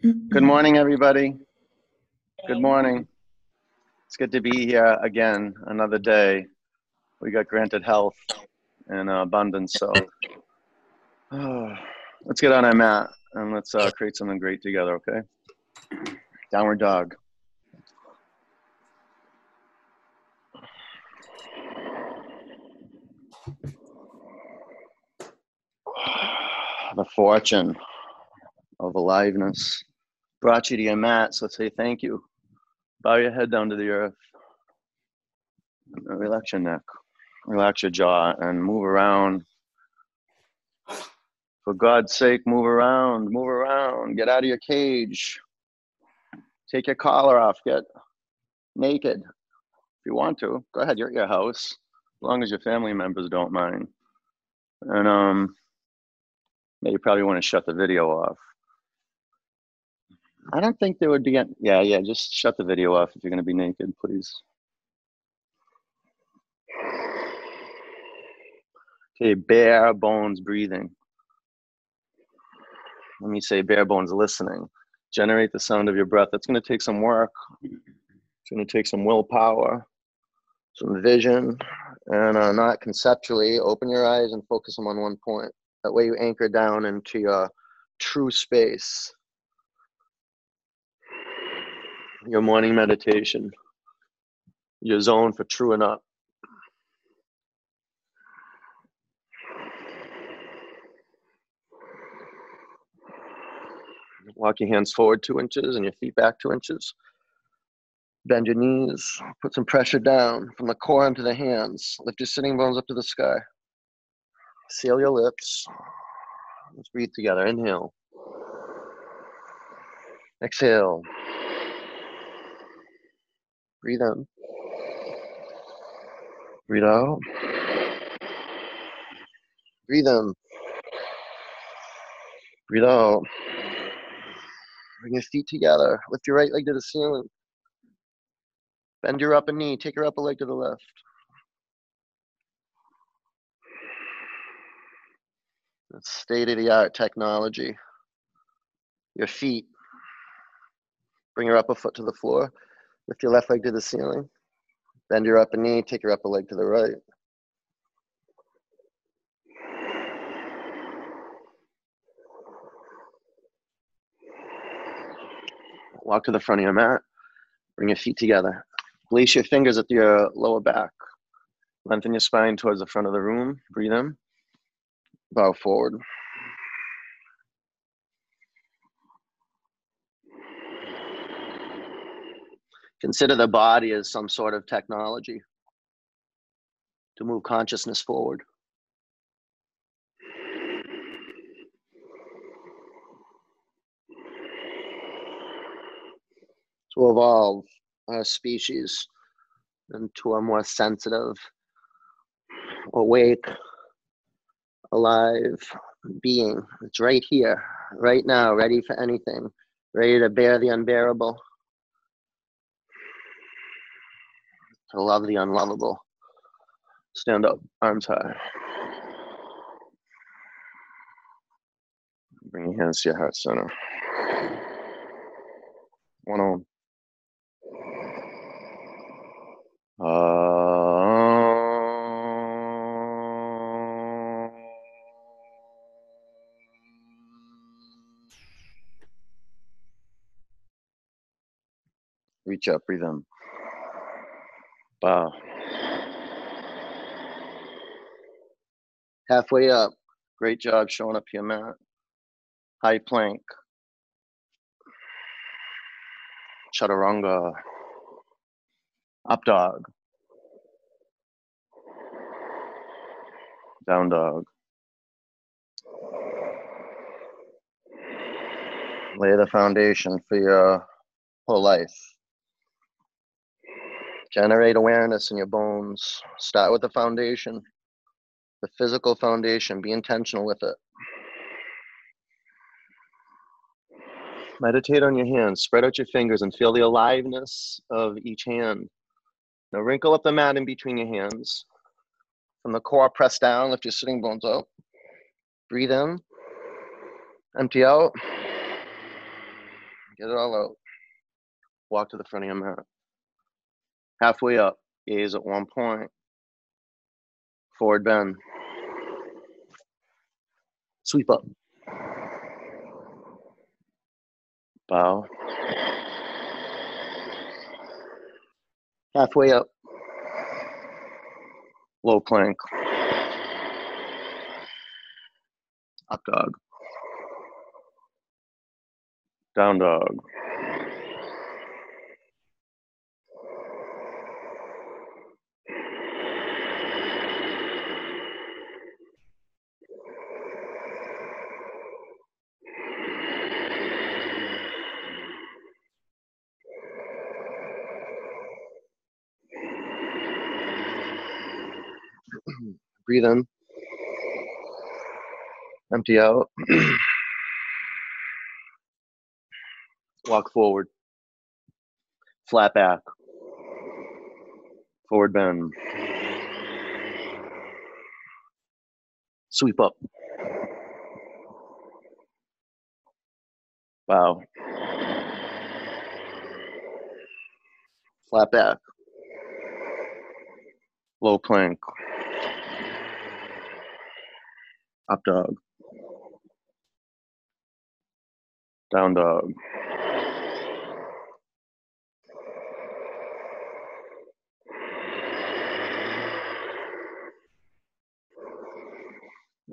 Good morning, everybody. Good morning. It's good to be here again, another day. We got granted health and uh, abundance, so let's get on our mat and let's uh, create something great together, okay? Downward dog. The fortune of aliveness brought you to your mat, so say thank you. Bow your head down to the earth. Relax your neck, relax your jaw, and move around. For God's sake, move around, move around. Get out of your cage. Take your collar off. Get naked. If you want to, go ahead. You're at your house, as long as your family members don't mind. And um, yeah, you probably want to shut the video off. I don't think there would be. Any, yeah, yeah. Just shut the video off if you're going to be naked, please. Okay, bare bones breathing. Let me say bare bones listening. Generate the sound of your breath. That's going to take some work. It's going to take some willpower, some vision, and uh, not conceptually. Open your eyes and focus them on one point. That way, you anchor down into your true space your morning meditation, your zone for truing up. Walk your hands forward two inches and your feet back two inches. Bend your knees, put some pressure down from the core into the hands. Lift your sitting bones up to the sky. Seal your lips. Let's breathe together. Inhale. Exhale. Breathe in. Breathe out. Breathe in. Breathe out. Bring your feet together. Lift your right leg to the ceiling. Bend your upper knee. Take your upper leg to the left. That's state of the art technology. Your feet. Bring your upper foot to the floor. Lift your left leg to the ceiling. Bend your upper knee, take your upper leg to the right. Walk to the front of your mat. Bring your feet together. Place your fingers at your lower back. Lengthen your spine towards the front of the room. Breathe in. Bow forward. Consider the body as some sort of technology to move consciousness forward. To evolve our species into a more sensitive, awake, alive being. It's right here, right now, ready for anything, ready to bear the unbearable to love the unlovable. Stand up, arms high. Bring your hands to your heart center. One on. Uh, reach up, breathe in. Wow. Halfway up. Great job showing up here, Matt. High plank. Chaturanga. Up dog. Down dog. Lay the foundation for your whole life. Generate awareness in your bones. Start with the foundation, the physical foundation. Be intentional with it. Meditate on your hands. Spread out your fingers and feel the aliveness of each hand. Now wrinkle up the mat in between your hands. From the core, press down. Lift your sitting bones up. Breathe in. Empty out. Get it all out. Walk to the front of your mat. Halfway up, gaze at one point. Forward bend. Sweep up. Bow. Halfway up. Low plank. Up dog. Down dog. Breathe in. Empty out. Walk forward. Flat back. Forward bend. Sweep up. Bow. Flat back. Low plank. Up dog. Down dog.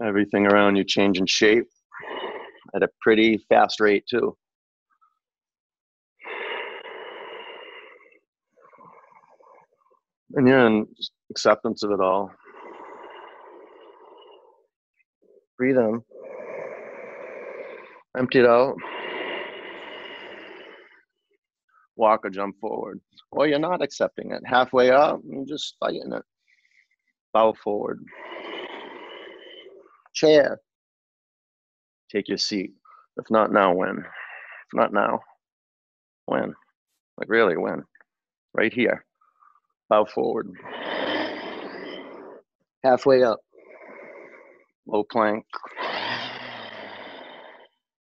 Everything around you changing shape at a pretty fast rate too. And yeah, and acceptance of it all. Breathe in. Empty it out. Walk or jump forward. Or you're not accepting it. Halfway up, you're just fighting it. Bow forward. Chair. Take your seat. If not now, when? If not now, when? Like really, when? Right here. Bow forward. Halfway up. Low plank.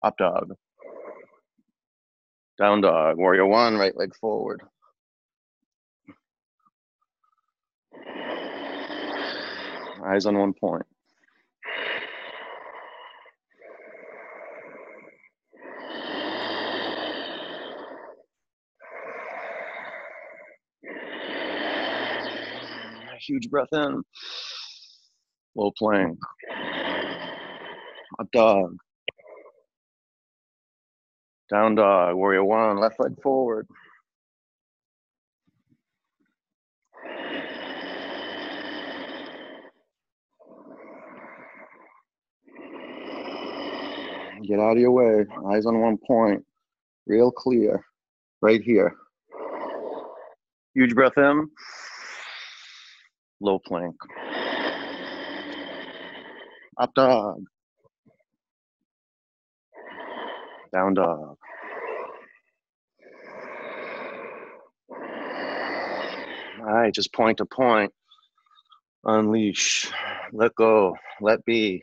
Up dog. Down dog. Warrior one, right leg forward. Eyes on one point. Huge breath in. Low plank. Up dog. Down dog. Warrior one. Left leg forward. Get out of your way. Eyes on one point. Real clear. Right here. Huge breath in. Low plank. Up dog. Down dog. All right, just point to point. Unleash. Let go. Let be.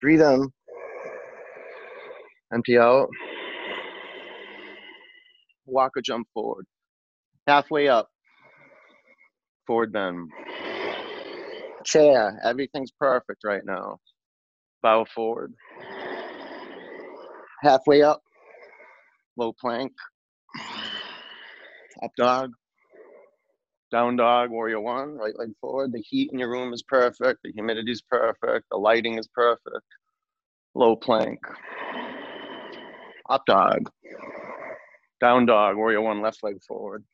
Breathe in. Empty out. Walk or jump forward. Halfway up. Forward bend. Chair. Everything's perfect right now. Bow forward. Halfway up. Low plank. Up dog. Down dog, warrior one, right leg forward. The heat in your room is perfect. The humidity is perfect. The lighting is perfect. Low plank. Up dog. Down dog, warrior one, left leg forward.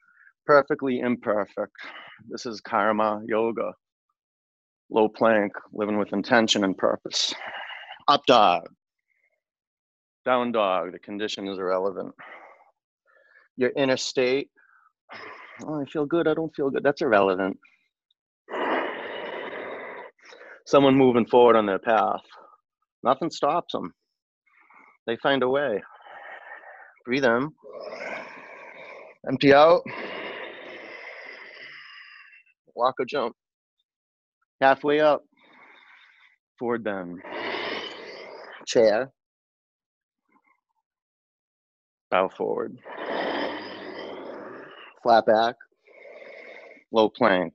Perfectly imperfect. This is karma yoga. Low plank, living with intention and purpose. Up dog. Down dog, the condition is irrelevant. Your inner state oh, I feel good, I don't feel good. That's irrelevant. Someone moving forward on their path, nothing stops them. They find a way. Breathe in, empty out, walk or jump. Halfway up, forward bend. Chair. Bow forward. Flat back. Low plank.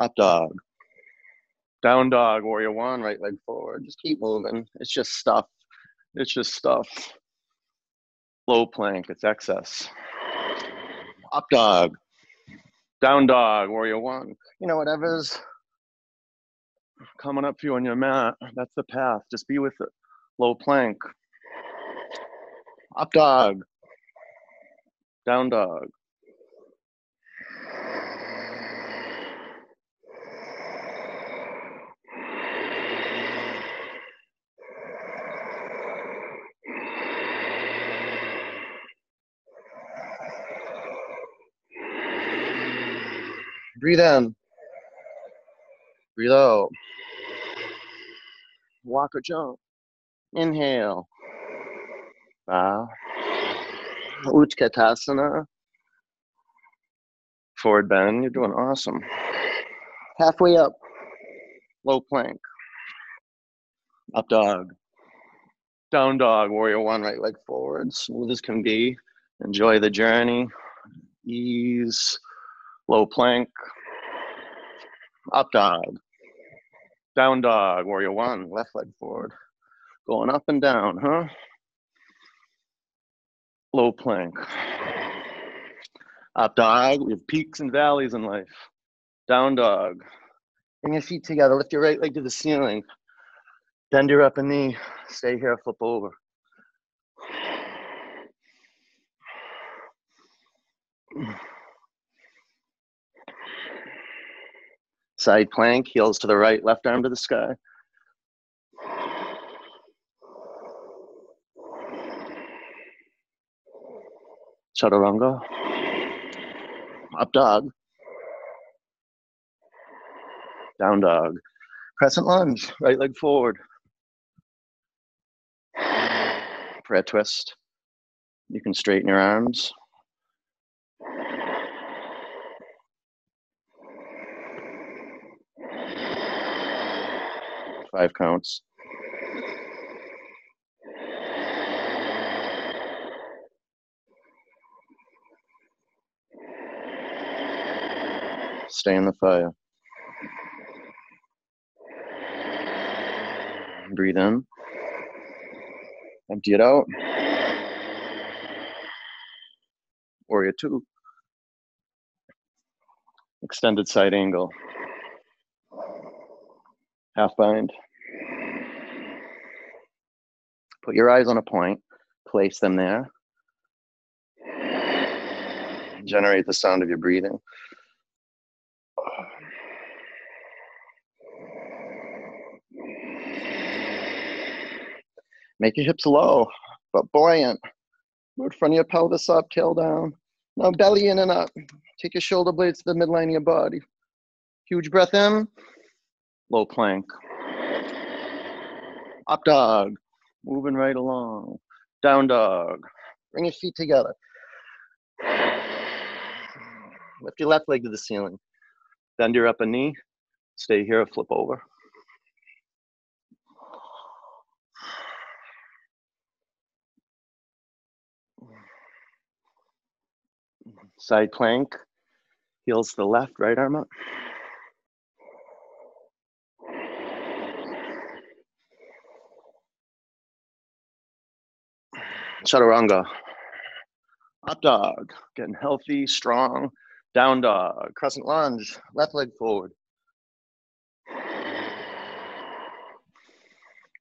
Up dog. Down dog, warrior one, right leg forward. Just keep moving. It's just stuff. It's just stuff. Low plank, it's excess. Up dog. Down dog, warrior one. You know, whatever's coming up for you on your mat, that's the path. Just be with it. Low plank. Up dog. Down dog. Breathe in. Breathe out. Walk or jump. Inhale. Bow. Utkatasana. Forward bend. You're doing awesome. Halfway up. Low plank. Up dog. Down dog. Warrior one. Right leg forward. Smooth as can be. Enjoy the journey. Ease low plank, up dog, down dog, warrior one, left leg forward, going up and down, huh? Low plank, up dog, we have peaks and valleys in life, down dog, bring your feet together, lift your right leg to the ceiling, bend your upper knee, stay here, flip over. Side plank, heels to the right, left arm to the sky. Chaturanga. Up dog. Down dog. Crescent lunge, right leg forward. Prayer twist. You can straighten your arms. Five counts. Stay in the fire. Breathe in. Empty it out. Warrior two. Extended side angle. Half bind. Put your eyes on a point, place them there. Generate the sound of your breathing. Make your hips low, but buoyant. Move front of your pelvis up, tail down. Now belly in and up. Take your shoulder blades to the midline of your body. Huge breath in, low plank. Up dog. Moving right along. Down dog. Bring your feet together. Lift your left leg to the ceiling. Bend your upper knee. Stay here, flip over. Side plank. Heels to the left, right arm up. Chaturanga. Up dog, getting healthy, strong. Down dog, crescent lunge, left leg forward.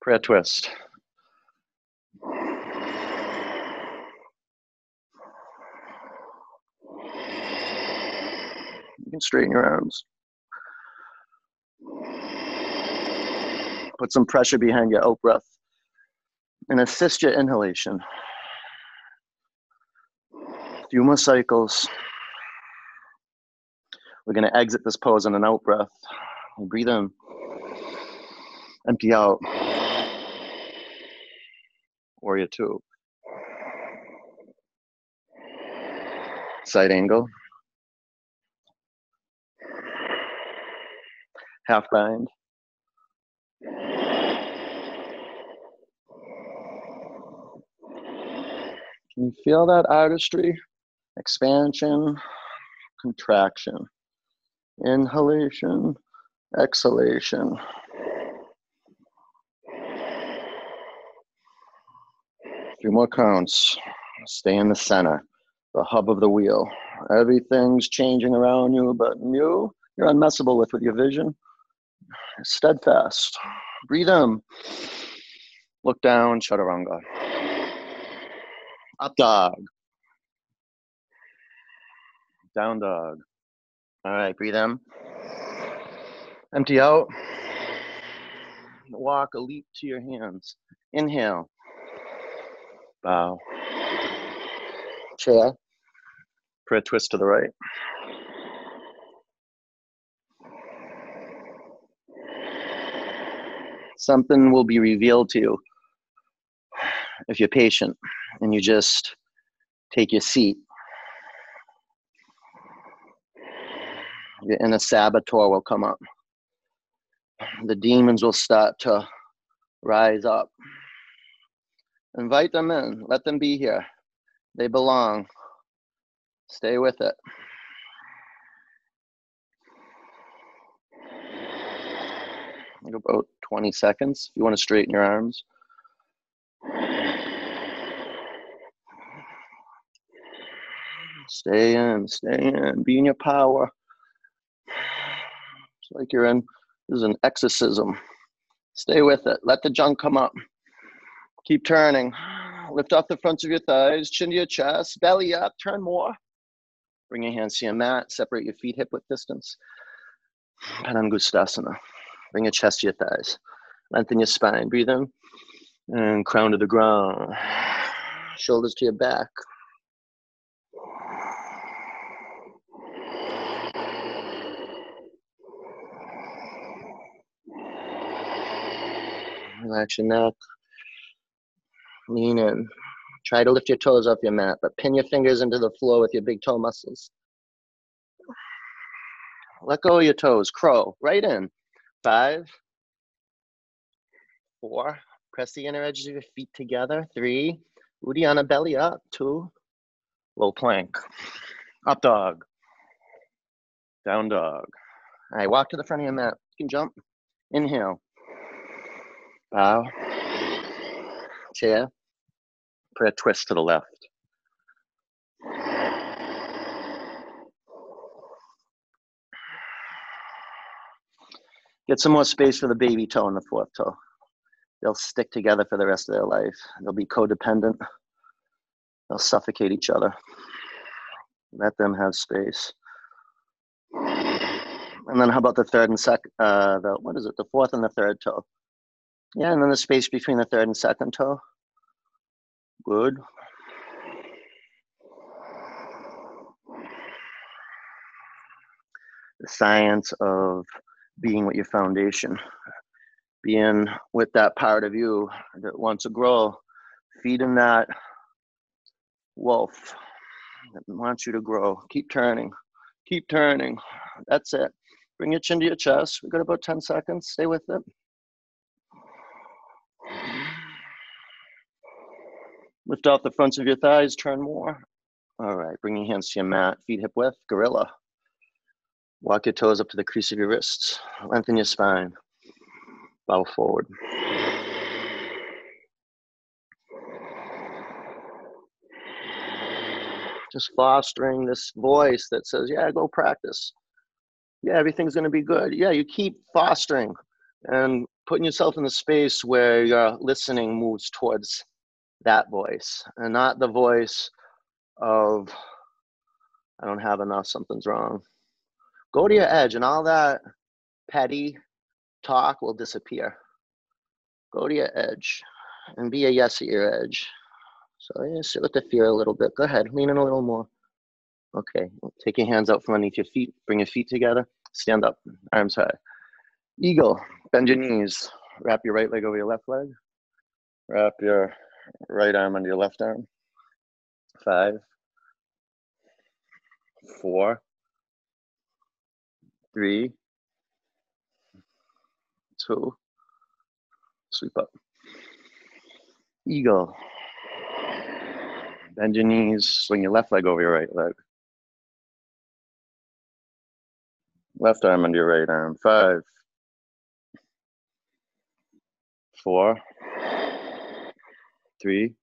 Prayer twist. You can straighten your arms. Put some pressure behind your out breath and assist your inhalation A few more cycles. We're going to exit this pose on an out breath. Breathe in, empty out. Warrior two. Side angle. half bind. You feel that artistry? Expansion, contraction, inhalation, exhalation. A few more counts. Stay in the center, the hub of the wheel. Everything's changing around you, but you, you're unmessable with with your vision. Steadfast. Breathe in. Look down, chaturanga. Up dog. Down dog. All right, breathe in. Empty out. Walk a leap to your hands. Inhale. Bow. Chair. Prayer twist to the right. Something will be revealed to you if you're patient and you just take your seat. Your inner saboteur will come up. The demons will start to rise up. Invite them in, let them be here. They belong. Stay with it. About 20 seconds. If you want to straighten your arms. Stay in, stay in, be in your power. It's like you're in, this is an exorcism. Stay with it. Let the junk come up. Keep turning. Lift off the fronts of your thighs, chin to your chest, belly up, turn more. Bring your hands to your mat, separate your feet hip width distance. Padangustasana. Bring your chest to your thighs. Lengthen your spine. Breathe in and crown to the ground. Shoulders to your back. Relax your neck. Lean in. Try to lift your toes off your mat, but pin your fingers into the floor with your big toe muscles. Let go of your toes. Crow. Right in. Five. Four. Press the inner edges of your feet together. Three. Uddiyana belly up. Two. Low plank. Up dog. Down dog. All right, walk to the front of your mat. You can jump. Inhale. Bow. Chair. Prayer twist to the left. Get some more space for the baby toe and the fourth toe. They'll stick together for the rest of their life. They'll be codependent. They'll suffocate each other. Let them have space. And then how about the third and second, uh, the, what is it, the fourth and the third toe? Yeah, and then the space between the third and second toe. Good. The science of being with your foundation, being with that part of you that wants to grow, feeding that wolf that wants you to grow. Keep turning, keep turning. That's it. Bring your chin to your chest. We got about 10 seconds. Stay with it. Lift off the fronts of your thighs, turn more. All right, bring your hands to your mat, feet hip width, gorilla. Walk your toes up to the crease of your wrists. Lengthen your spine. Bow forward. Just fostering this voice that says, yeah, go practice. Yeah, everything's going to be good. Yeah, you keep fostering and putting yourself in the space where your listening moves towards that voice and not the voice of I don't have enough, something's wrong. Go to your edge and all that petty talk will disappear. Go to your edge and be a yes at your edge. So yeah, sit with the fear a little bit. Go ahead, lean in a little more. Okay, take your hands out from underneath your feet. Bring your feet together. Stand up, arms high. Eagle, bend your knees. Wrap your right leg over your left leg. Wrap your right arm under your left arm. Five, four, three, two, sweep up. Eagle. Bend your knees, swing your left leg over your right leg. Left arm under your right arm. Five, four, three,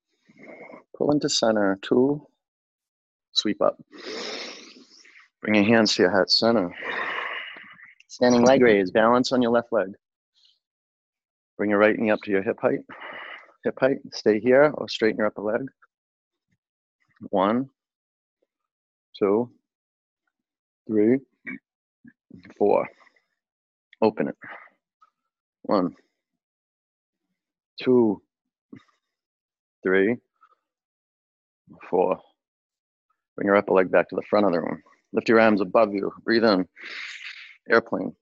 pull into center, two, sweep up. Bring your hands to your heart center. Standing leg raise, balance on your left leg. Bring your right knee up to your hip height. Hip height, stay here or straighten your upper leg. One, two, three, four. Open it. One, two, three, four. Bring your upper leg back to the front of the room. Lift your arms above you. Breathe in. Airplane.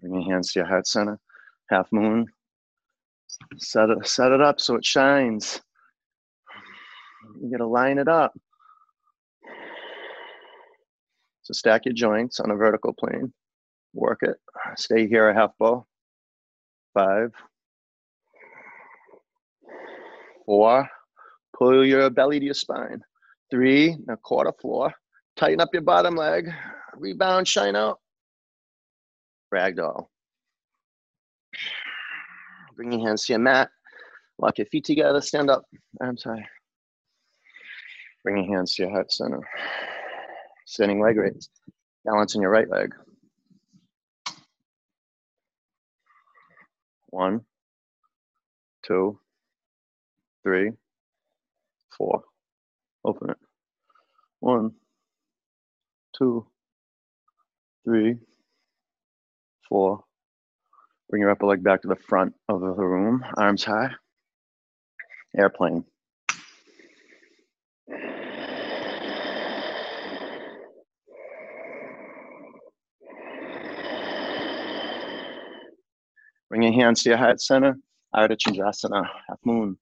Bring your hands to your heart center. Half moon. Set it, set it up so it shines. You gotta line it up. So stack your joints on a vertical plane. Work it. Stay here a half bow. Five. Four. Pull your belly to your spine. Three. Now quarter floor. Tighten up your bottom leg. Rebound, shine out. Ragdoll. Bring your hands to your mat. Lock your feet together. Stand up. I'm sorry. Bring your hands to your heart center. Standing leg raise. Balance your right leg. One, two, three, four. Open it. One, two, three, four. Bring your upper leg back to the front of the room, arms high. Airplane. Bring your hands to your heart center. Ardha Chandrasana, half moon.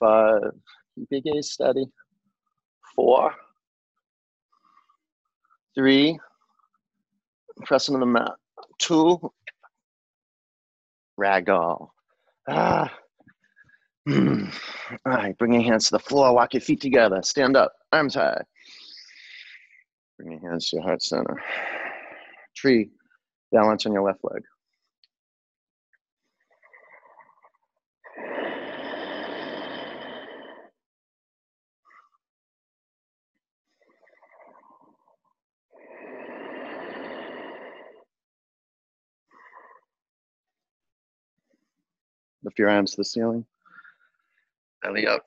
Five, keep your gaze steady. Four, three, press into the mat. Two, ragdoll. Ah. All right, bring your hands to the floor, walk your feet together, stand up, arms high. Bring your hands to your heart center. Tree, balance on your left leg. Lift your arms to the ceiling. Belly up.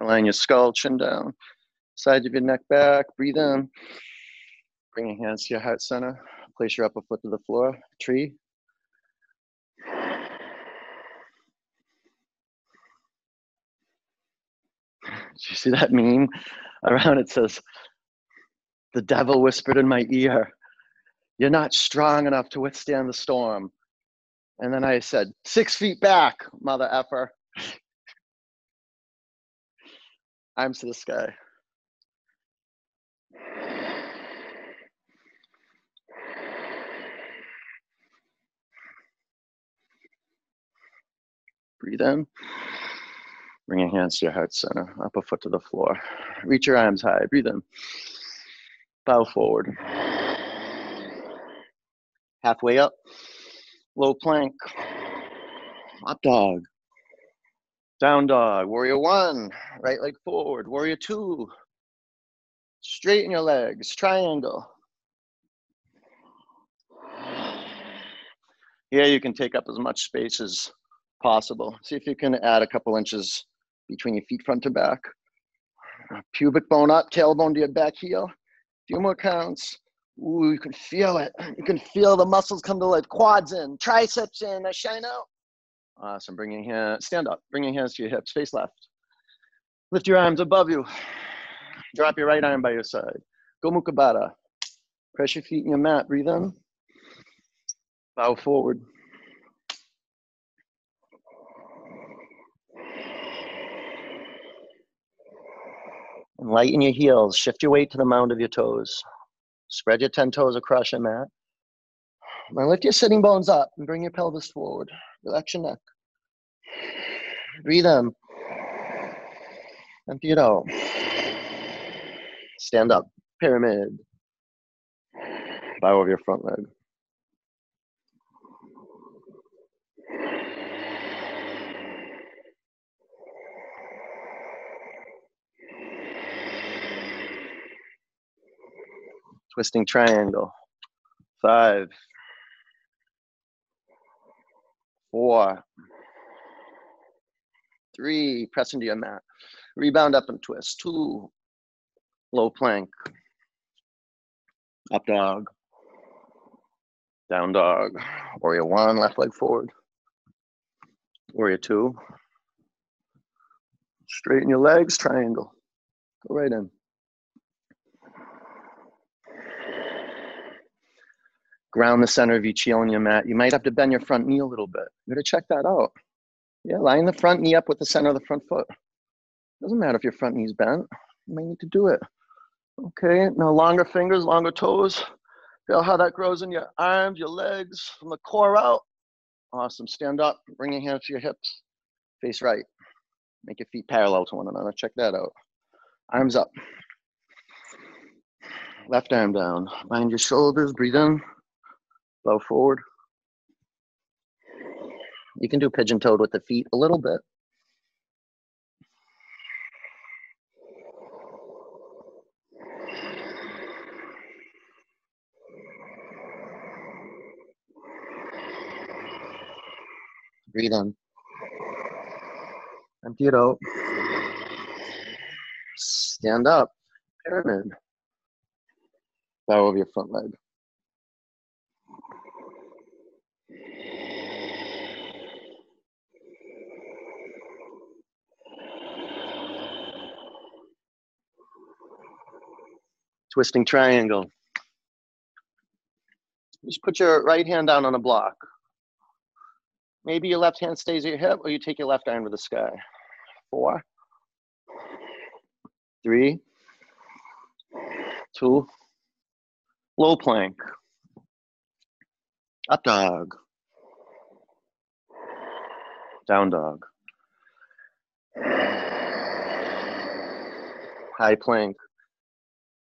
Align your skull, chin down. Side of your neck back. Breathe in. Bring your hands to your heart center. Place your upper foot to the floor. Tree. Did you see that meme around? It says, The devil whispered in my ear, You're not strong enough to withstand the storm. And then I said, Six feet back, mother effer. Arms to the sky. Breathe in. Bring your hands to your heart center, up a foot to the floor. Reach your arms high. Breathe in. Bow forward. Halfway up. Low plank. Up dog. Down dog. Warrior one. Right leg forward. Warrior two. Straighten your legs. Triangle. Here you can take up as much space as possible. See if you can add a couple inches between your feet front to back. Pubic bone up, tailbone to your back heel. Few more counts. Ooh, you can feel it. You can feel the muscles come to life. Quads in, triceps in, I shine out. Uh, awesome. Bring your hand, stand up. Bring your hands to your hips, face left. Lift your arms above you. Drop your right arm by your side. Go Mukha Baddha. Press your feet in your mat. Breathe in. Bow forward. And lighten your heels. Shift your weight to the mound of your toes. Spread your 10 toes across your mat. Now lift your sitting bones up and bring your pelvis forward. Relax your neck. Breathe in. Empty it out. Stand up. Pyramid. Bow over your front leg. Twisting triangle. Five, four, three, press into your mat. Rebound up and twist. Two, low plank. Up dog. Down dog. Warrior one, left leg forward. Warrior two. Straighten your legs, triangle. Go right in. Ground the center of each heel on your mat. You might have to bend your front knee a little bit. You gotta check that out. Yeah, line the front knee up with the center of the front foot. Doesn't matter if your front knee's bent. You might need to do it. Okay, now longer fingers, longer toes. Feel how that grows in your arms, your legs, from the core out. Awesome. Stand up, bring your hands to your hips. Face right. Make your feet parallel to one another. Check that out. Arms up. Left arm down. Mind your shoulders. Breathe in. Bow forward. You can do pigeon toed with the feet a little bit. Breathe in. Empty it out. Stand up. Pyramid. Bow over your front leg. Twisting triangle. Just put your right hand down on a block. Maybe your left hand stays at your hip or you take your left arm to the sky. Four, three, two, low plank, up dog, down dog, high plank,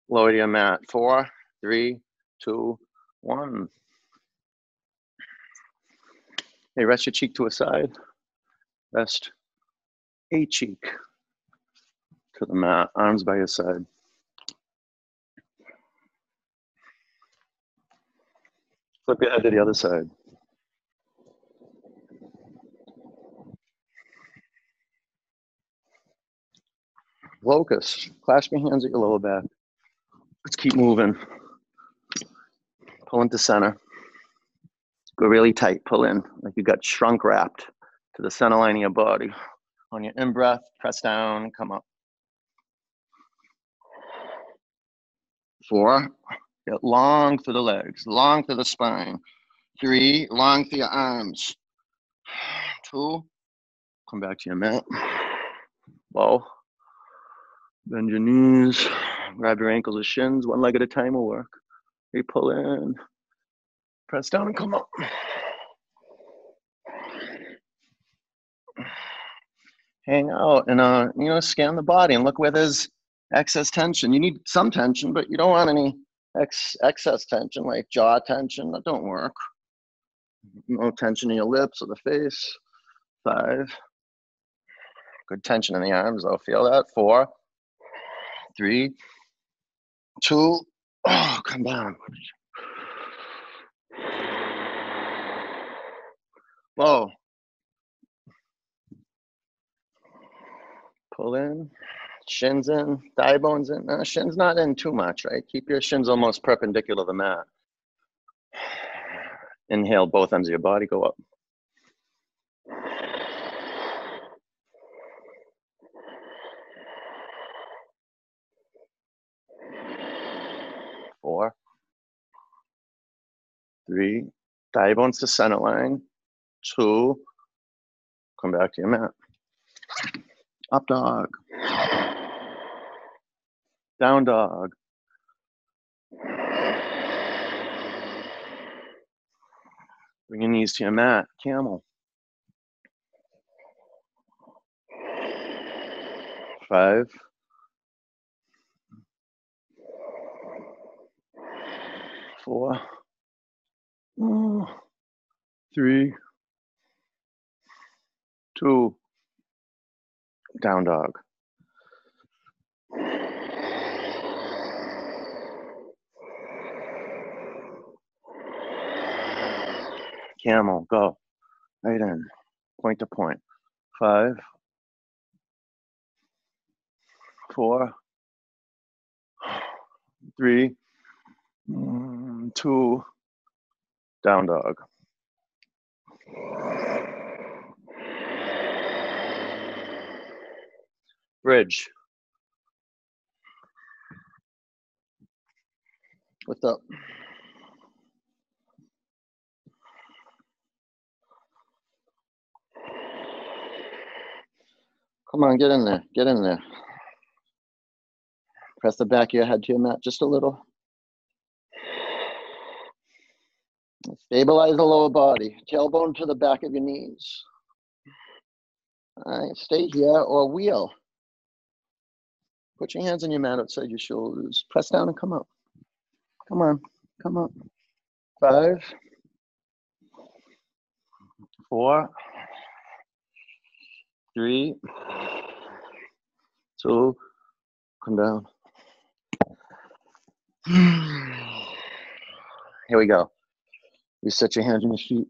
lower your mat. Four, three, two, one. Hey, rest your cheek to a side. Rest a cheek to the mat, arms by your side. Flip your head to the other side. Locust. Clasp your hands at your lower back. Let's keep moving. Pull into center. Go really tight, pull in, like you got shrunk wrapped to the center line of your body. On your in breath, press down, come up. Four, get long through the legs, long through the spine. Three, long through your arms. Two, come back to your mat. Low. Bend your knees, grab your ankles or shins, one leg at a time will work. You pull in, Press down and come up. Hang out and uh, you know, scan the body and look where there's excess tension. You need some tension, but you don't want any ex- excess tension, like jaw tension. That don't work. No tension in your lips or the face. Five. Good tension in the arms, though. Feel that. Four, three, two. Oh, come down. Whoa. Pull in, shins in, thigh bones in. No, shins not in too much, right? Keep your shins almost perpendicular to the mat. Inhale, both ends of your body go up. Four, three, dive bones to center line, two, come back to your mat. Up dog. Down dog. Bring your knees to your mat, camel. Five. Four. Three. Two. Down dog. Camel, go. Right in. Point to point. Five. Four. Three. mm, Two. Down dog. Bridge. What's up? Come on, get in there. Get in there. Press the back of your head to your mat just a little. Stabilize the lower body. Tailbone to the back of your knees. All right, stay here or wheel. Put your hands on your mat outside your shoulders. Press down and come up. Come on, come up. Five, four, three, two, come down. Here we go. You set your hands on your feet,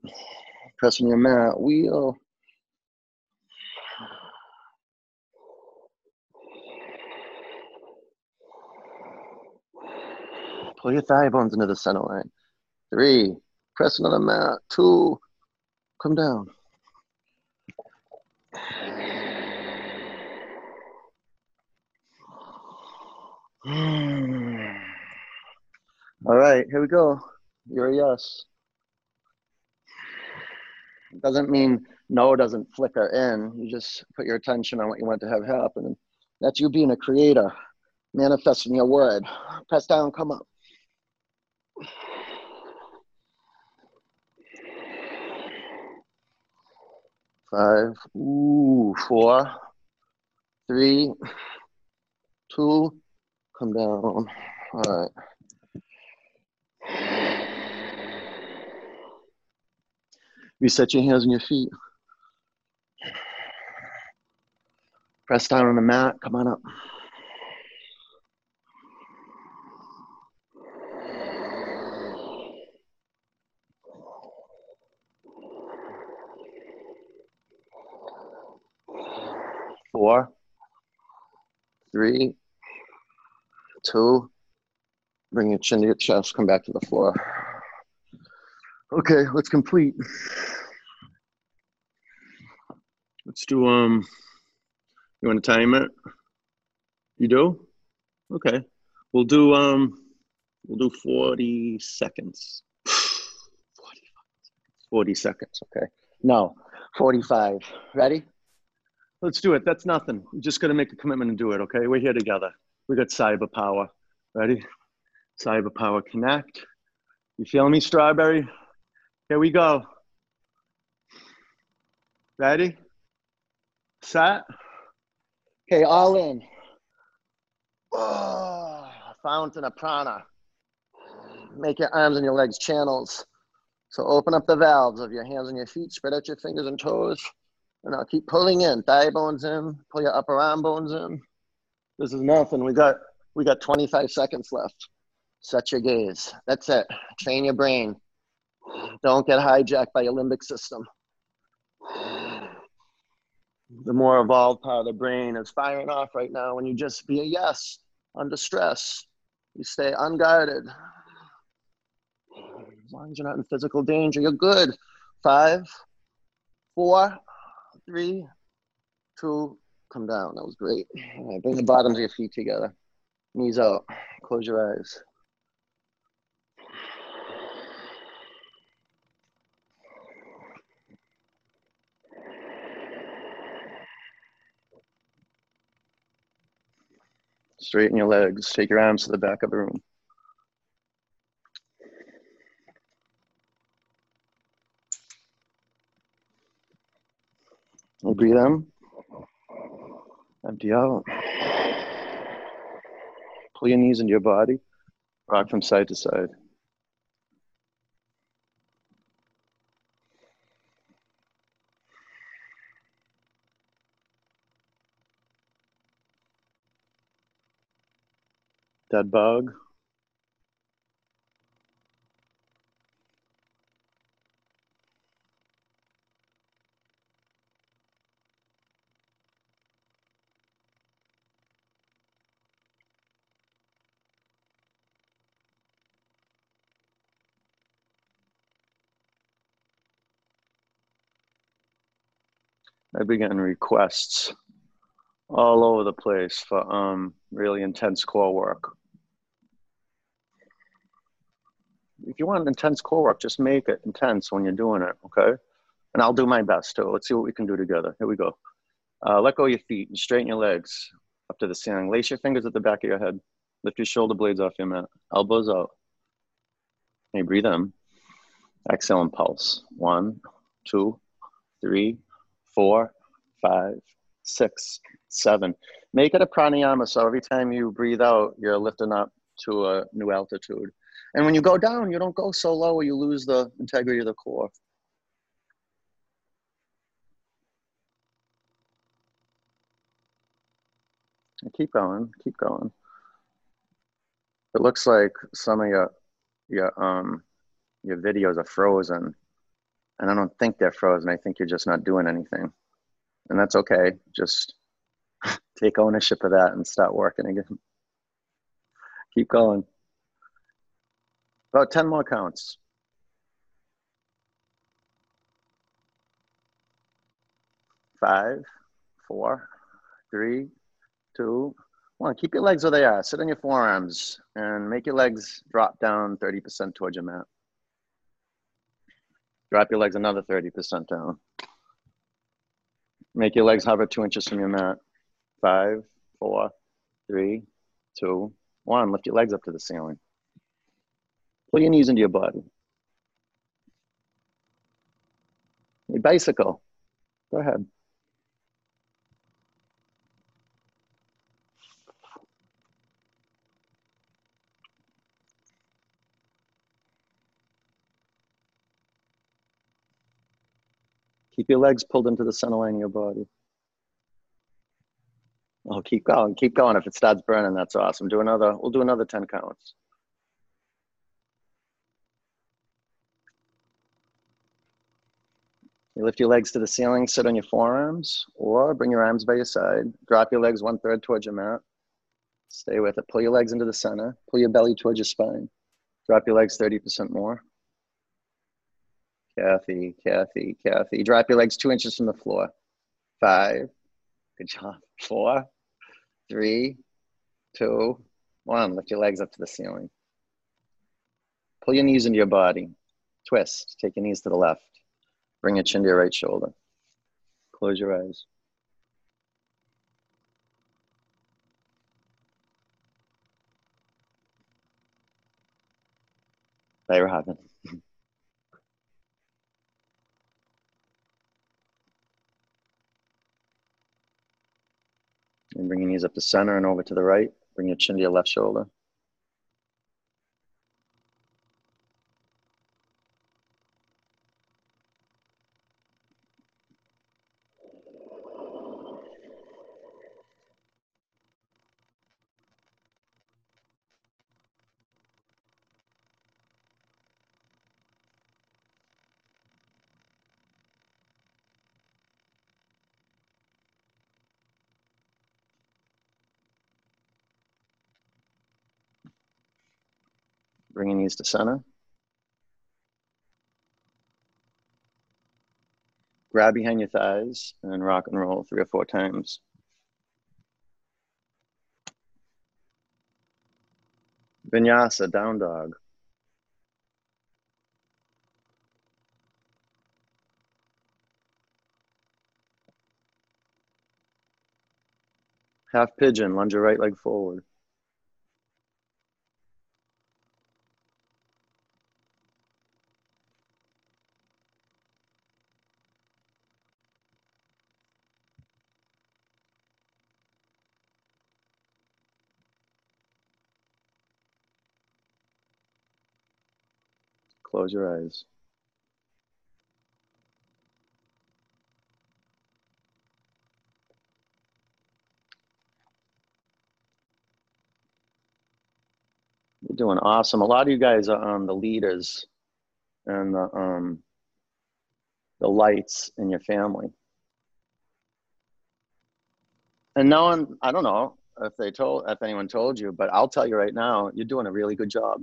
pressing your mat, wheel. Uh, pull your thigh bones into the center line. Three, pressing on the mat. Two, come down. All right, here we go. You're a yes. Doesn't mean no doesn't flicker in. You just put your attention on what you want to have happen. That's you being a creator, manifesting your word. Press down, come up. Five, ooh, four, three, two, come down. All right. Reset your hands on your feet. Press down on the mat. Come on up. Four, three, two, bring your chin to your chest, come back to the floor. Okay, let's complete. Let's do, um, you want to time it? You do? Okay. We'll do, um, we'll do 40 seconds. 40, 40 seconds, okay. No, 45. Ready? Let's do it. That's nothing. You just to make a commitment and do it, okay? We're here together. We got cyber power. Ready? Cyber power connect. You feel me, strawberry? Here we go. Ready? Set. Okay, all in. Ah, oh, fountain of prana. Make your arms and your legs channels. So open up the valves of your hands and your feet, spread out your fingers and toes. And now keep pulling in, thigh bones in, pull your upper arm bones in. This is nothing. We got we got 25 seconds left. Set your gaze. That's it. Train your brain. Don't get hijacked by your limbic system. The more evolved part of the brain is firing off right now when you just be a yes under stress. You stay unguarded. As long as you're not in physical danger, you're good. Five, four, three, two, come down. That was great. Bring the bottoms of your feet together. Knees out. Close your eyes. Straighten your legs. Take your arms to the back of the room. Breathe in. Empty out. Pull your knees into your body. Rock from side to side. Dead bug. I began requests all over the place for um, really intense core work. If you want intense core work, just make it intense when you're doing it, okay? And I'll do my best too. Let's see what we can do together. Here we go. Uh, let go of your feet and straighten your legs up to the ceiling. Lace your fingers at the back of your head. Lift your shoulder blades off your mat. Elbows out. You breathe in. Exhale and pulse. One, two, three, four, five, six, seven. Make it a pranayama. So every time you breathe out, you're lifting up to a new altitude. And when you go down, you don't go so low or you lose the integrity of the core. Keep going, keep going. It looks like some of your your um your videos are frozen. And I don't think they're frozen. I think you're just not doing anything. And that's okay. Just take ownership of that and start working again. Keep going. About 10 more counts. Five, four, three, two, one. Keep your legs where they are. Sit on your forearms and make your legs drop down 30% towards your mat. Drop your legs another 30% down. Make your legs hover two inches from your mat. Five, four, three, two, one. Lift your legs up to the ceiling. Pull your knees into your body. A bicycle. Go ahead. Keep your legs pulled into the center line of your body. Oh, keep going, keep going. If it starts burning, that's awesome. Do another, we'll do another 10 counts. You lift your legs to the ceiling, sit on your forearms, or bring your arms by your side. Drop your legs one third towards your mat. Stay with it. Pull your legs into the center. Pull your belly towards your spine. Drop your legs 30% more. Kathy, Kathy, Kathy. Drop your legs two inches from the floor. Five. Good job. Four, three, two, one. Lift your legs up to the ceiling. Pull your knees into your body. Twist. Take your knees to the left. Bring your chin to your right shoulder. Close your eyes. They were having. And bring your knees up to center and over to the right. Bring your chin to your left shoulder. Knees to center. Grab behind your thighs and rock and roll three or four times. Vinyasa, down dog. Half pigeon, lunge your right leg forward. Close your eyes. You're doing awesome. A lot of you guys are um, the leaders and the, um, the lights in your family. And no one, I don't know if they told, if anyone told you, but I'll tell you right now, you're doing a really good job.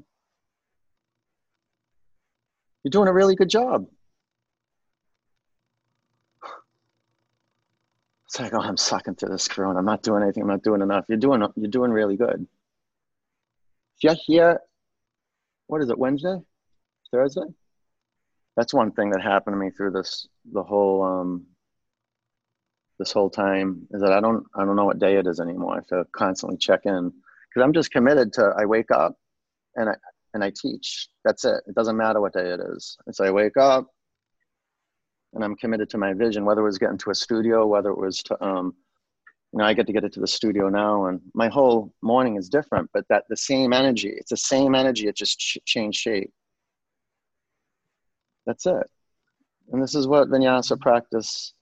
You're doing a really good job. It's like, oh, I'm sucking through this corona. I'm not doing anything. I'm not doing enough. You're doing, you're doing really good. If you're here, what is it, Wednesday? Thursday? That's one thing that happened to me through this, the whole, um, this whole time is that I don't, I don't know what day it is anymore. I to constantly check in because I'm just committed to, I wake up and I, and I teach. That's it. It doesn't matter what day it is. So I wake up and I'm committed to my vision, whether it was getting to a studio, whether it was to, um, you know, I get to get it to the studio now and my whole morning is different, but that the same energy, it's the same energy. It just ch- changed shape. That's it. And this is what vinyasa practice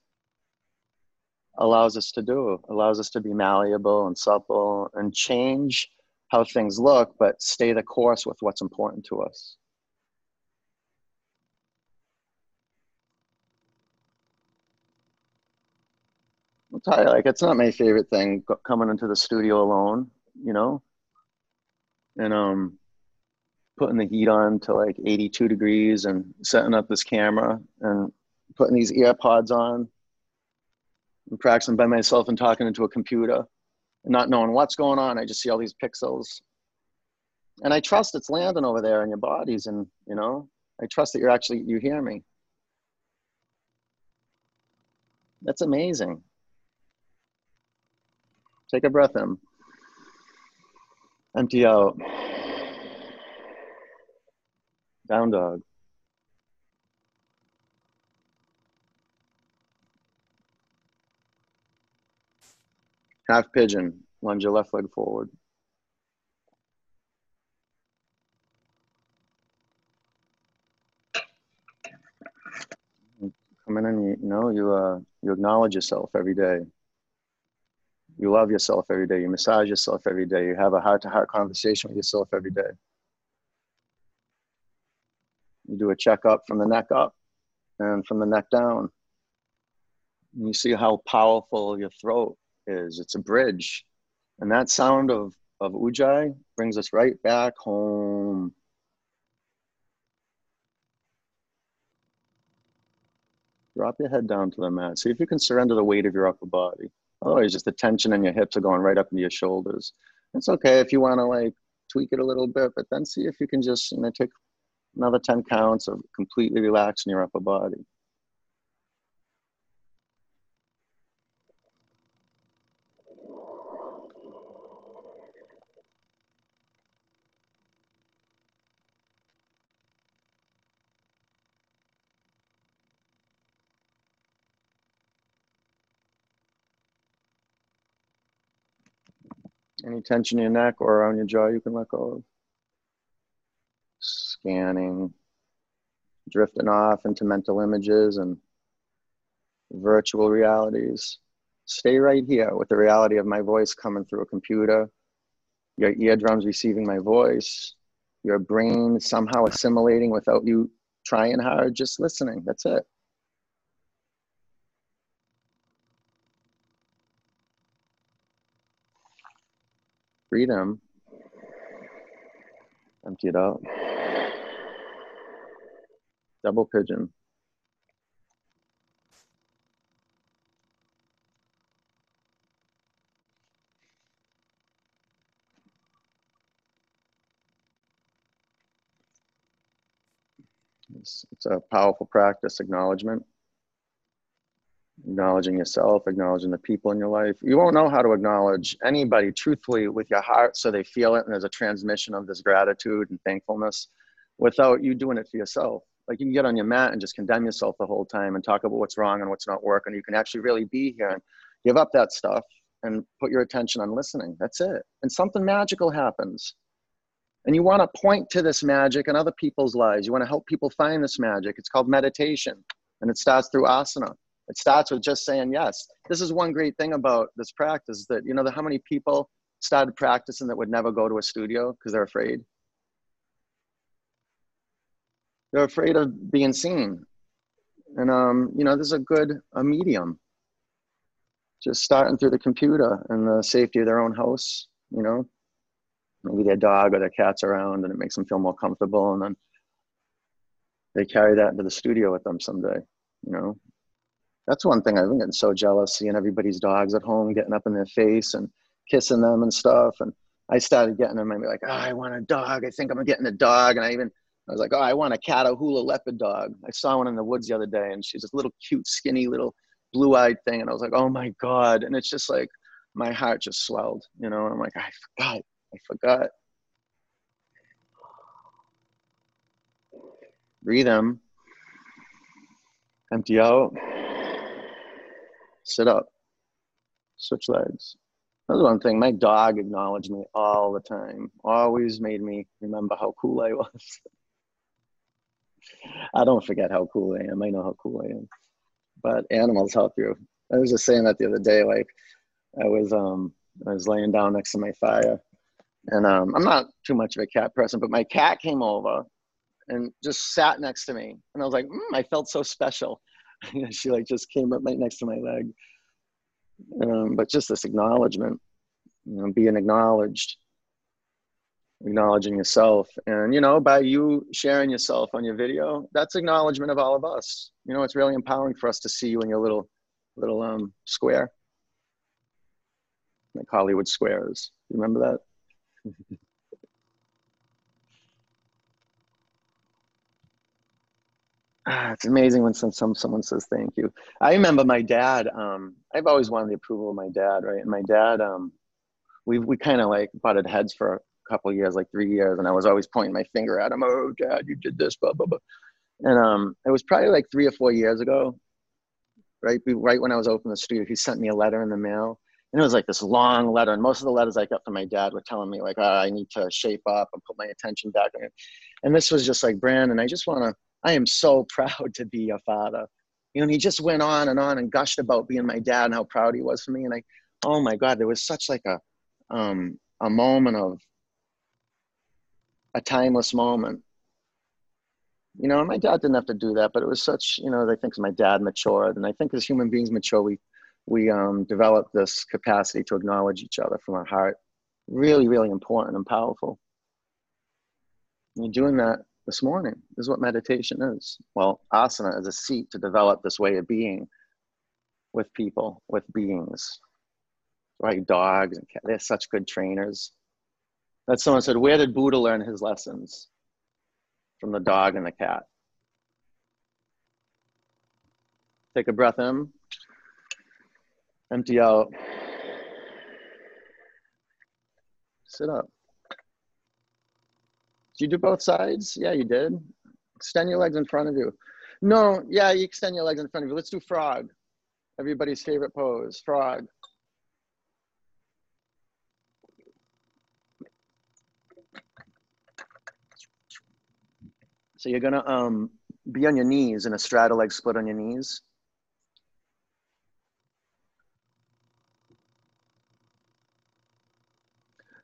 allows us to do, allows us to be malleable and supple and change how things look, but stay the course with what's important to us. You, like, it's not my favorite thing coming into the studio alone, you know, and um, putting the heat on to like 82 degrees and setting up this camera and putting these earpods on and practicing by myself and talking into a computer not knowing what's going on. I just see all these pixels. And I trust it's landing over there in your bodies and, you know, I trust that you're actually, you hear me. That's amazing. Take a breath in. Empty out. Down dog. Half pigeon. Lunge your left leg forward. Come in and you, know you uh, you acknowledge yourself every day. You love yourself every day. You massage yourself every day. You have a heart-to-heart conversation with yourself every day. You do a checkup from the neck up and from the neck down. And you see how powerful your throat is. It's a bridge. And that sound of, of Ujjayi brings us right back home. Drop your head down to the mat. See if you can surrender the weight of your upper body. Otherwise, just the tension in your hips are going right up into your shoulders. It's okay if you want to like tweak it a little bit, but then see if you can just you know take another 10 counts of completely relaxing your upper body. Any tension in your neck or around your jaw you can let go of. Scanning, drifting off into mental images and virtual realities. Stay right here with the reality of my voice coming through a computer, your eardrums receiving my voice, your brain somehow assimilating without you trying hard, just listening. That's it. In. Empty it out. Double pigeon. It's, it's a powerful practice, acknowledgement acknowledging yourself, acknowledging the people in your life. You won't know how to acknowledge anybody truthfully with your heart so they feel it and there's a transmission of this gratitude and thankfulness without you doing it for yourself. Like you can get on your mat and just condemn yourself the whole time and talk about what's wrong and what's not working. You can actually really be here and give up that stuff and put your attention on listening. That's it. And something magical happens. And you want to point to this magic in other people's lives. You want to help people find this magic. It's called meditation, and it starts through asana. It starts with just saying yes. This is one great thing about this practice that you know how many people started practicing that would never go to a studio because they're afraid. They're afraid of being seen. And um, you know, there's a good a medium. Just starting through the computer and the safety of their own house, you know. Maybe their dog or their cat's around and it makes them feel more comfortable and then they carry that into the studio with them someday, you know. That's one thing I've been getting so jealous seeing everybody's dogs at home getting up in their face and kissing them and stuff. And I started getting them. I'd be like, oh, I want a dog. I think I'm getting a dog. And I even, I was like, oh, I want a Catahoula leopard dog. I saw one in the woods the other day and she's this little cute, skinny little blue eyed thing. And I was like, oh my God. And it's just like, my heart just swelled, you know, and I'm like, I forgot, I forgot. Breathe in, empty out, sit up, switch legs. That's one thing. My dog acknowledged me all the time. Always made me remember how cool I was. I don't forget how cool I am. I know how cool I am. But animals help you. I was just saying that the other day. Like I was um I was laying down next to my fire, and um I'm not too much of a cat person, but my cat came over and just sat next to me, and I was like, mm, I felt so special. she like just came up right next to my leg um, but just this acknowledgement, you know, being acknowledged, acknowledging yourself, and you know, by you sharing yourself on your video, that's acknowledgement of all of us. You know, it's really empowering for us to see you in your little, little um, square, like Hollywood squares. Remember that? ah, it's amazing when some, some someone says thank you. I remember my dad. Um, I've always wanted the approval of my dad, right? And my dad, um, we we kind of like butted heads for a couple years, like three years, and I was always pointing my finger at him. Oh, dad, you did this, blah blah blah. And um, it was probably like three or four years ago, right? Right when I was opening the studio, he sent me a letter in the mail, and it was like this long letter. And most of the letters I got from my dad were telling me like, oh, I need to shape up and put my attention back on it. And this was just like, Brandon, I just want to I am so proud to be a father. You know, and he just went on and on and gushed about being my dad and how proud he was for me. And I, oh my God, there was such like a, um, a moment of a timeless moment. You know, my dad didn't have to do that, but it was such, you know, I think my dad matured. And I think as human beings mature, we, we um, develop this capacity to acknowledge each other from our heart. Really, really important and powerful. And doing that this morning. Is what meditation is. Well, asana is a seat to develop this way of being with people, with beings. Right, dogs and cats, they're such good trainers. That someone said, Where did Buddha learn his lessons? From the dog and the cat. Take a breath in, empty out, sit up you do both sides? Yeah, you did. Extend your legs in front of you. No, yeah, you extend your legs in front of you. Let's do frog. Everybody's favorite pose, frog. So you're gonna um, be on your knees in a straddle leg split on your knees.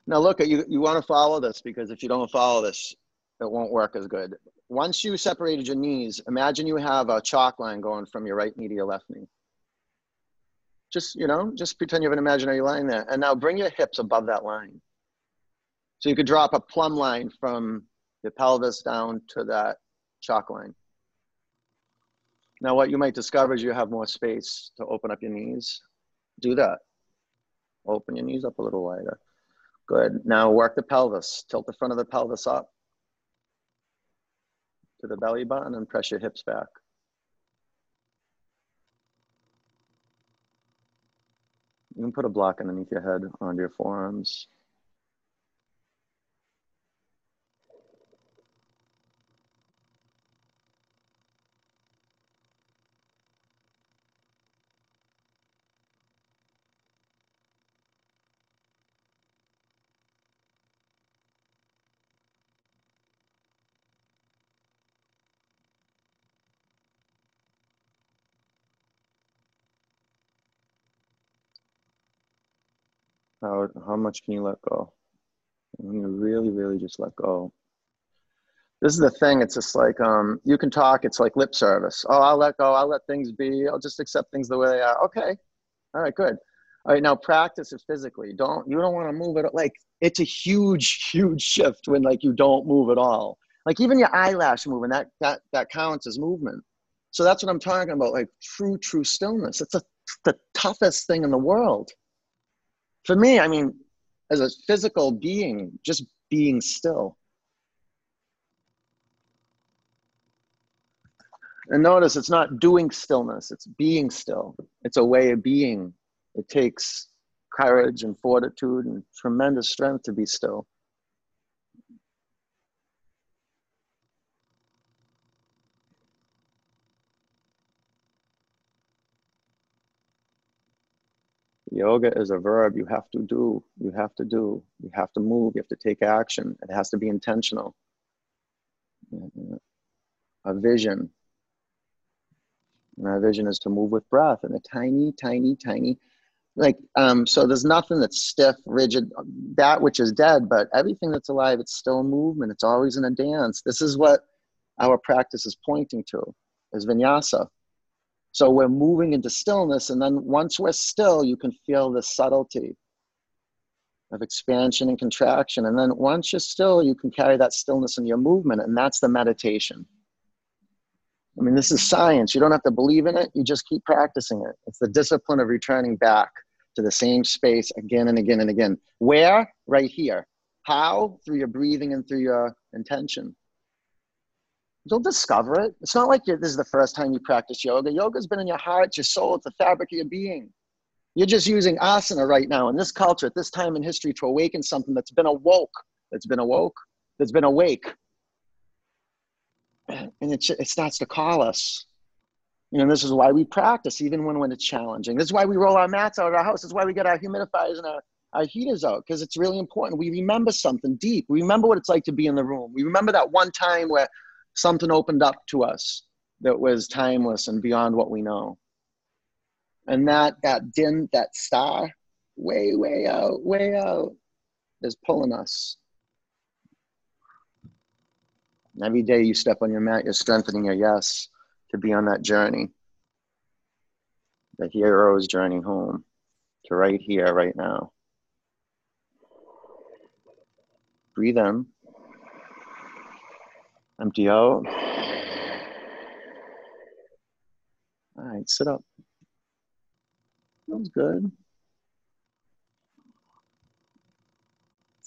Now look, you, you want to follow this because if you don't follow this, it won't work as good. Once you separated your knees, imagine you have a chalk line going from your right knee to your left knee. Just, you know, just pretend you have an imaginary line there. And now bring your hips above that line. So you could drop a plumb line from your pelvis down to that chalk line. Now what you might discover is you have more space to open up your knees. Do that. Open your knees up a little wider. Good. Now work the pelvis. Tilt the front of the pelvis up to the belly button and press your hips back. You can put a block underneath your head onto your forearms. How, much can you let go? When you really, really just let go. This is the thing. It's just like um, you can talk. It's like lip service. Oh, I'll let go. I'll let things be. I'll just accept things the way they are. Okay. All right. Good. All right. Now practice it physically. Don't you don't want to move it. Like it's a huge, huge shift when like you don't move at all. Like even your eyelash moving that that that counts as movement. So that's what I'm talking about. Like true, true stillness. It's a, the toughest thing in the world. For me, I mean, as a physical being, just being still. And notice it's not doing stillness, it's being still. It's a way of being. It takes courage and fortitude and tremendous strength to be still. Yoga is a verb you have to do, you have to do, you have to move, you have to take action. It has to be intentional. A vision. Our vision is to move with breath and a tiny, tiny, tiny, like, um, so there's nothing that's stiff, rigid, that which is dead, but everything that's alive, it's still movement. It's always in a dance. This is what our practice is pointing to, is vinyasa. So we're moving into stillness, and then once we're still, you can feel the subtlety of expansion and contraction. And then once you're still, you can carry that stillness in your movement, and that's the meditation. I mean, this is science. You don't have to believe in it, you just keep practicing it. It's the discipline of returning back to the same space again and again and again. Where? Right here. How? Through your breathing and through your intention. You'll discover it. It's not like this is the first time you practice yoga. Yoga's been in your heart, your soul, it's the fabric of your being. You're just using asana right now in this culture, at this time in history, to awaken something that's been awoke, that's been awoke, that's been awake. And it, it starts to call us. You know, this is why we practice even when, when it's challenging. This is why we roll our mats out of our house. This is why we get our humidifiers and our, our heaters out, because it's really important. We remember something deep. We remember what it's like to be in the room. We remember that one time where something opened up to us that was timeless and beyond what we know. And that that dim, that star, way, way out, way out, is pulling us. every day you step on your mat, you're strengthening your yes to be on that journey. The hero's journey home to right here, right now. Breathe in. Empty out. All right, sit up. Feels good.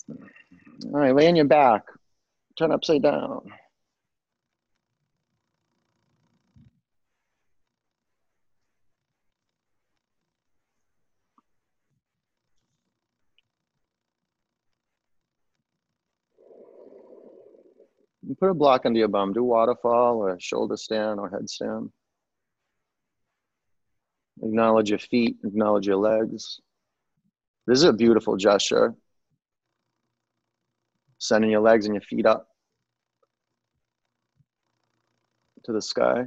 All right, lay on your back. Turn upside down. Put a block under your bum. Do waterfall or shoulder stand or headstand. Acknowledge your feet, acknowledge your legs. This is a beautiful gesture. Sending your legs and your feet up to the sky.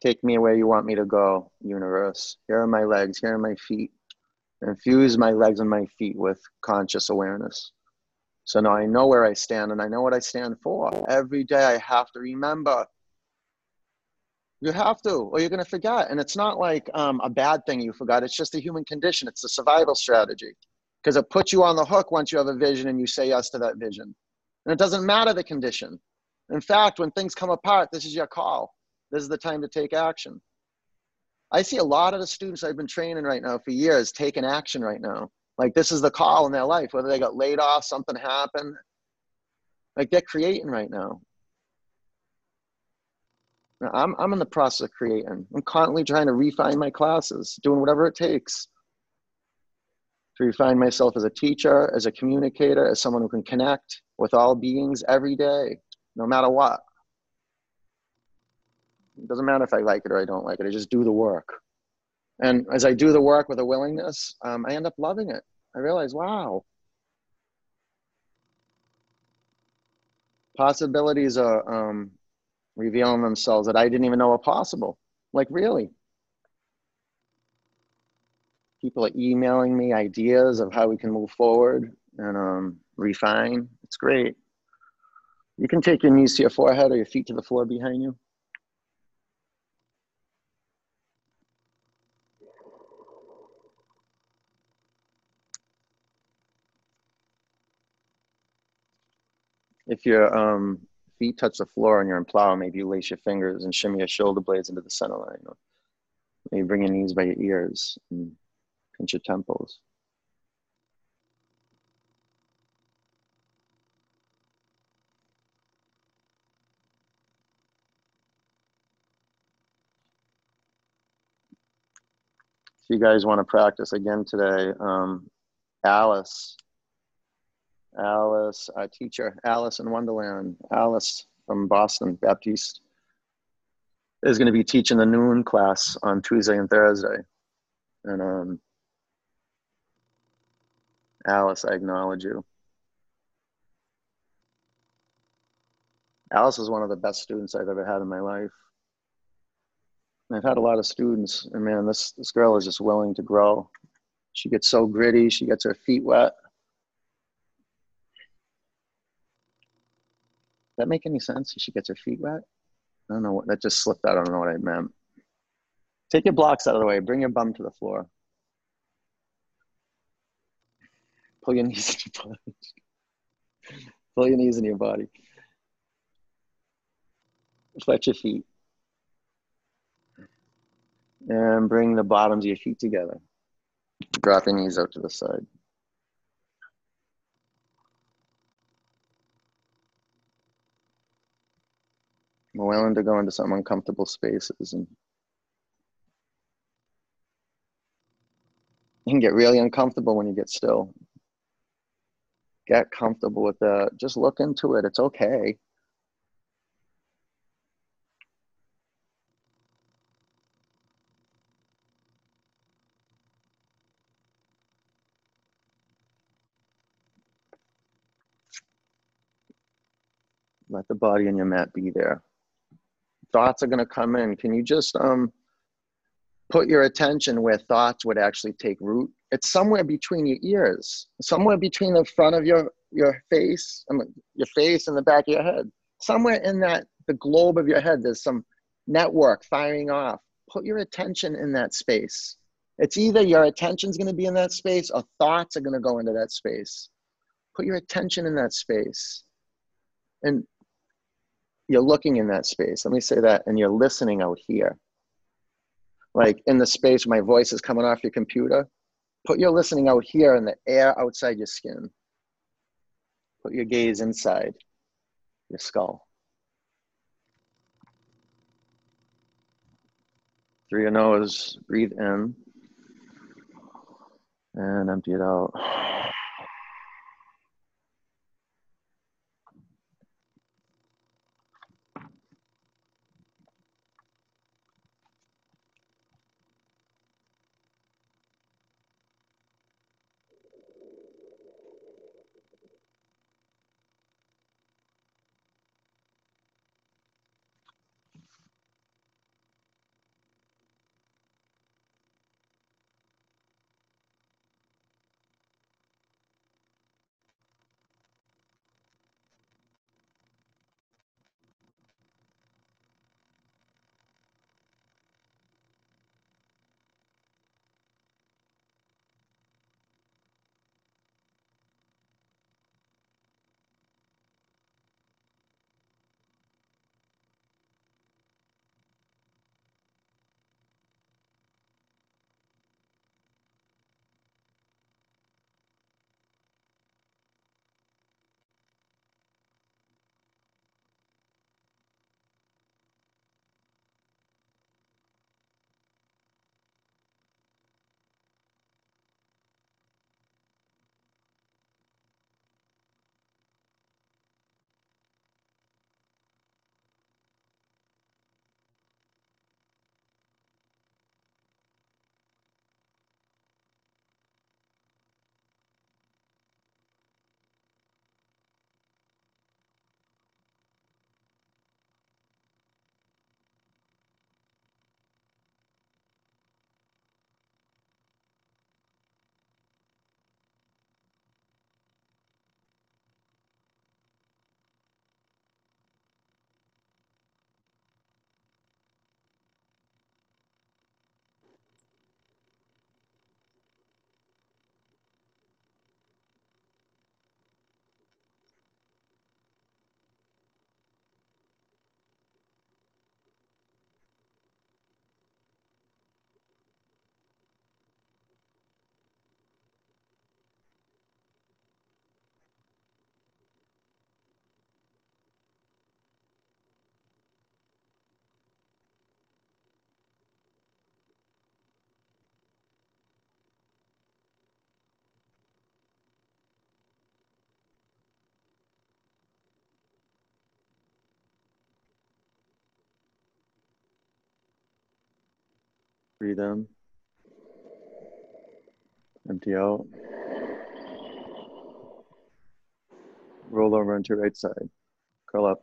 Take me where you want me to go, universe. Here are my legs, here are my feet infuse my legs and my feet with conscious awareness. So now I know where I stand and I know what I stand for. Every day I have to remember. You have to, or you're going to forget. And it's not like um, a bad thing you forgot. It's just a human condition. It's a survival strategy because it puts you on the hook once you have a vision and you say yes to that vision. And it doesn't matter the condition. In fact, when things come apart, this is your call. This is the time to take action. I see a lot of the students I've been training right now for years taking action right now. Like this is the call in their life, whether they got laid off, something happened. Like they're creating right now. I'm, I'm in the process of creating. I'm constantly trying to refine my classes, doing whatever it takes to refine myself as a teacher, as a communicator, as someone who can connect with all beings every day, no matter what. It doesn't matter if I like it or I don't like it. I just do the work. And as I do the work with a willingness, um, I end up loving it. I realize, wow, possibilities are um, revealing themselves that I didn't even know were possible. Like, really? people are emailing me ideas of how we can move forward and um, refine. It's great. You can take your knees to your forehead or your feet to the floor behind you. If your um, feet touch the floor and you're in plow, maybe you lace your fingers and shimmy your shoulder blades into the center line. maybe bring your knees by your ears and pinch your temples. If you guys want to practice again today, um, Alice Alice, our teacher, Alice in Wonderland, Alice from Boston Baptiste, is going to be teaching the noon class on Tuesday and Thursday. And um, Alice, I acknowledge you. Alice is one of the best students I've ever had in my life. I've had a lot of students, and man, this, this girl is just willing to grow. She gets so gritty, she gets her feet wet that make any sense? She gets her feet wet. I don't know what that just slipped out. I don't know what I meant. Take your blocks out of the way. Bring your bum to the floor. Pull your knees in your body. Pull your knees in your body. Flex your feet. And bring the bottoms of your feet together. Drop your knees out to the side. I'm willing to go into some uncomfortable spaces and you can get really uncomfortable when you get still. Get comfortable with that. Just look into it. It's okay. Let the body and your mat be there thoughts are going to come in. Can you just um put your attention where thoughts would actually take root? It's somewhere between your ears somewhere between the front of your your face I mean, your face and the back of your head. Somewhere in that the globe of your head there's some network firing off. Put your attention in that space. It's either your attention's going to be in that space or thoughts are going to go into that space. Put your attention in that space. And you're looking in that space. Let me say that, and you're listening out here. Like in the space my voice is coming off your computer, put your listening out here in the air outside your skin. Put your gaze inside your skull. Through your nose, breathe in and empty it out. Breathe in. Empty out. Roll over into your right side. Curl up.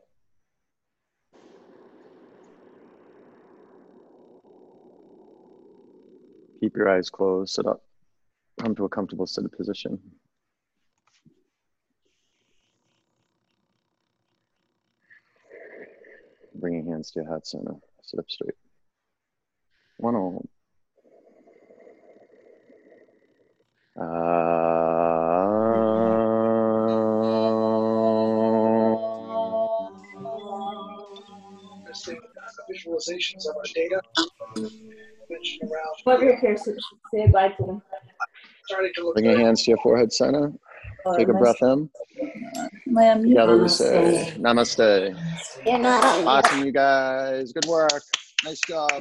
Keep your eyes closed. Sit up. Come to a comfortable seated position. Bring your hands to your heart center. Uh, sit up straight. One arm. Visualizations of our data. Mentioned around. Whoever you're here, say say bye to them. Starting to look Bring your hands to your forehead center. Take a breath in. Together we say Namaste. You're not on. Awesome, you guys. Good work. Nice job.